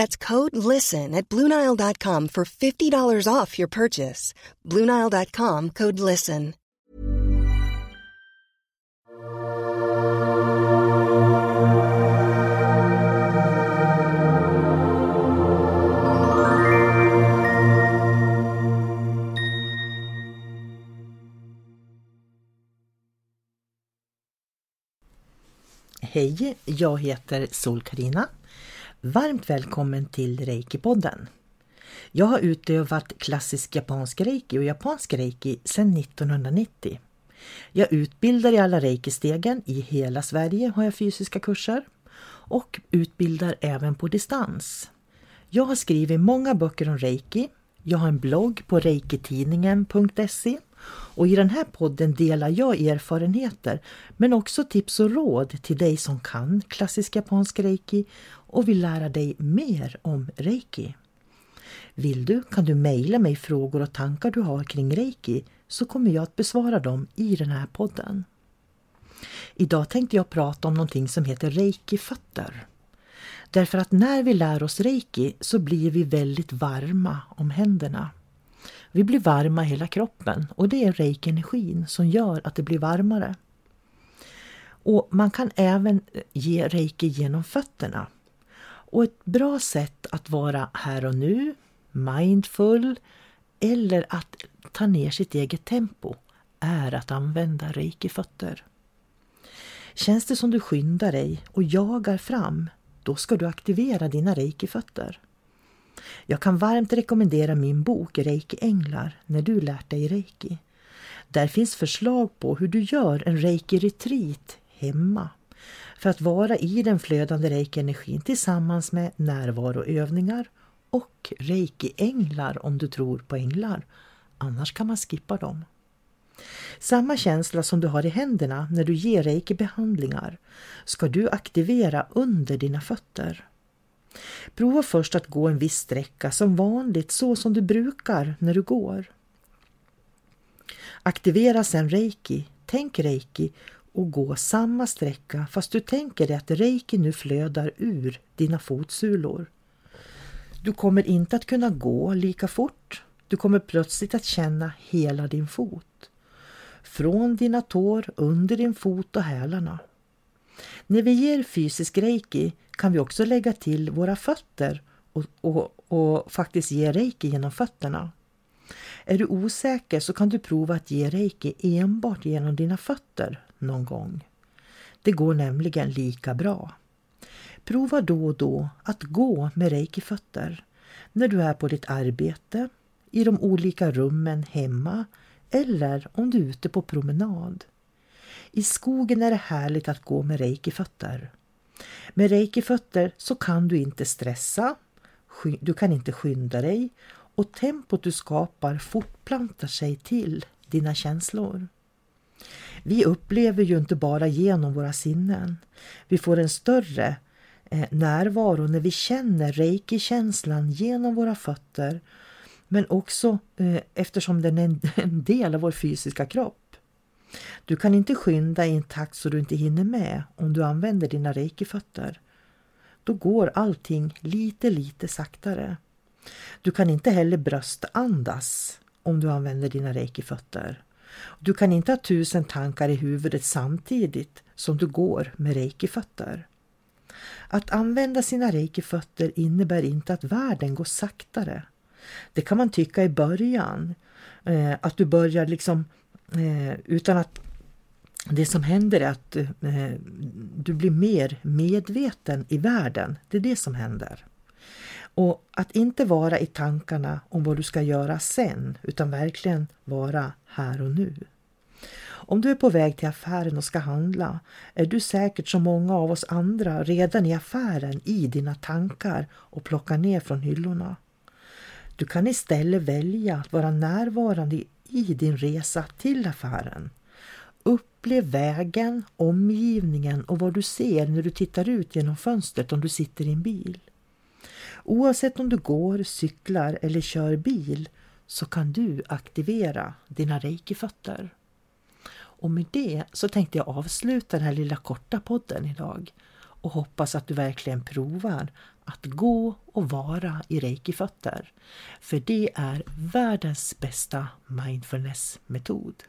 That's code LISTEN at Bluenile.com for $50 off your purchase. Bluenile.com code LISTEN. Hej, jag heter sol karina Varmt välkommen till Reiki-podden. Jag har utövat klassisk japansk reiki och japansk reiki sedan 1990. Jag utbildar i alla reiki-stegen. I hela Sverige har jag fysiska kurser och utbildar även på distans. Jag har skrivit många böcker om reiki. Jag har en blogg på reikitidningen.se och i den här podden delar jag erfarenheter men också tips och råd till dig som kan klassisk japansk reiki och vill lära dig mer om reiki. Vill du kan du mejla mig frågor och tankar du har kring reiki så kommer jag att besvara dem i den här podden. Idag tänkte jag prata om någonting som heter reiki-fötter. Därför att när vi lär oss reiki så blir vi väldigt varma om händerna. Vi blir varma i hela kroppen och det är reiki-energin som gör att det blir varmare. Och Man kan även eh, ge reiki genom fötterna. Och ett bra sätt att vara här och nu, mindful eller att ta ner sitt eget tempo är att använda reiki-fötter. Känns det som du skyndar dig och jagar fram, då ska du aktivera dina reiki-fötter. Jag kan varmt rekommendera min bok Reiki Änglar när du lärt dig reiki. Där finns förslag på hur du gör en reiki-retreat hemma för att vara i den flödande reiki-energin tillsammans med närvaroövningar och reiki-änglar om du tror på änglar. Annars kan man skippa dem. Samma känsla som du har i händerna när du ger reiki-behandlingar ska du aktivera under dina fötter. Prova först att gå en viss sträcka som vanligt så som du brukar när du går. Aktivera sedan reiki, tänk reiki och gå samma sträcka fast du tänker dig att reiki nu flödar ur dina fotsulor. Du kommer inte att kunna gå lika fort. Du kommer plötsligt att känna hela din fot. Från dina tår, under din fot och hälarna. När vi ger fysisk reiki kan vi också lägga till våra fötter och, och, och faktiskt ge reiki genom fötterna. Är du osäker så kan du prova att ge reiki enbart genom dina fötter någon gång. Det går nämligen lika bra. Prova då och då att gå med reikifötter. när du är på ditt arbete, i de olika rummen hemma eller om du är ute på promenad. I skogen är det härligt att gå med reikifötter. Med reiki-fötter så kan du inte stressa, du kan inte skynda dig och tempot du skapar fortplantar sig till dina känslor. Vi upplever ju inte bara genom våra sinnen. Vi får en större eh, närvaro när vi känner reiki-känslan genom våra fötter men också eh, eftersom den är en del av vår fysiska kropp. Du kan inte skynda i en takt så du inte hinner med om du använder dina reikifötter. Då går allting lite, lite saktare. Du kan inte heller bröstandas om du använder dina reikifötter. Du kan inte ha tusen tankar i huvudet samtidigt som du går med reikifötter. Att använda sina reikifötter innebär inte att världen går saktare. Det kan man tycka i början, eh, att du börjar liksom eh, utan att det som händer är att eh, du blir mer medveten i världen. Det är det som händer. Och att inte vara i tankarna om vad du ska göra sen, utan verkligen vara här och nu. Om du är på väg till affären och ska handla är du säkert som många av oss andra redan i affären i dina tankar och plockar ner från hyllorna. Du kan istället välja att vara närvarande i din resa till affären. Upplev vägen, omgivningen och vad du ser när du tittar ut genom fönstret om du sitter i en bil. Oavsett om du går, cyklar eller kör bil så kan du aktivera dina reikifötter. Och med det så tänkte jag avsluta den här lilla korta podden idag och hoppas att du verkligen provar att gå och vara i reikifötter. För det är världens bästa mindfulnessmetod.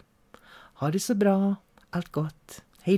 Ha det så bra, allt gott, hej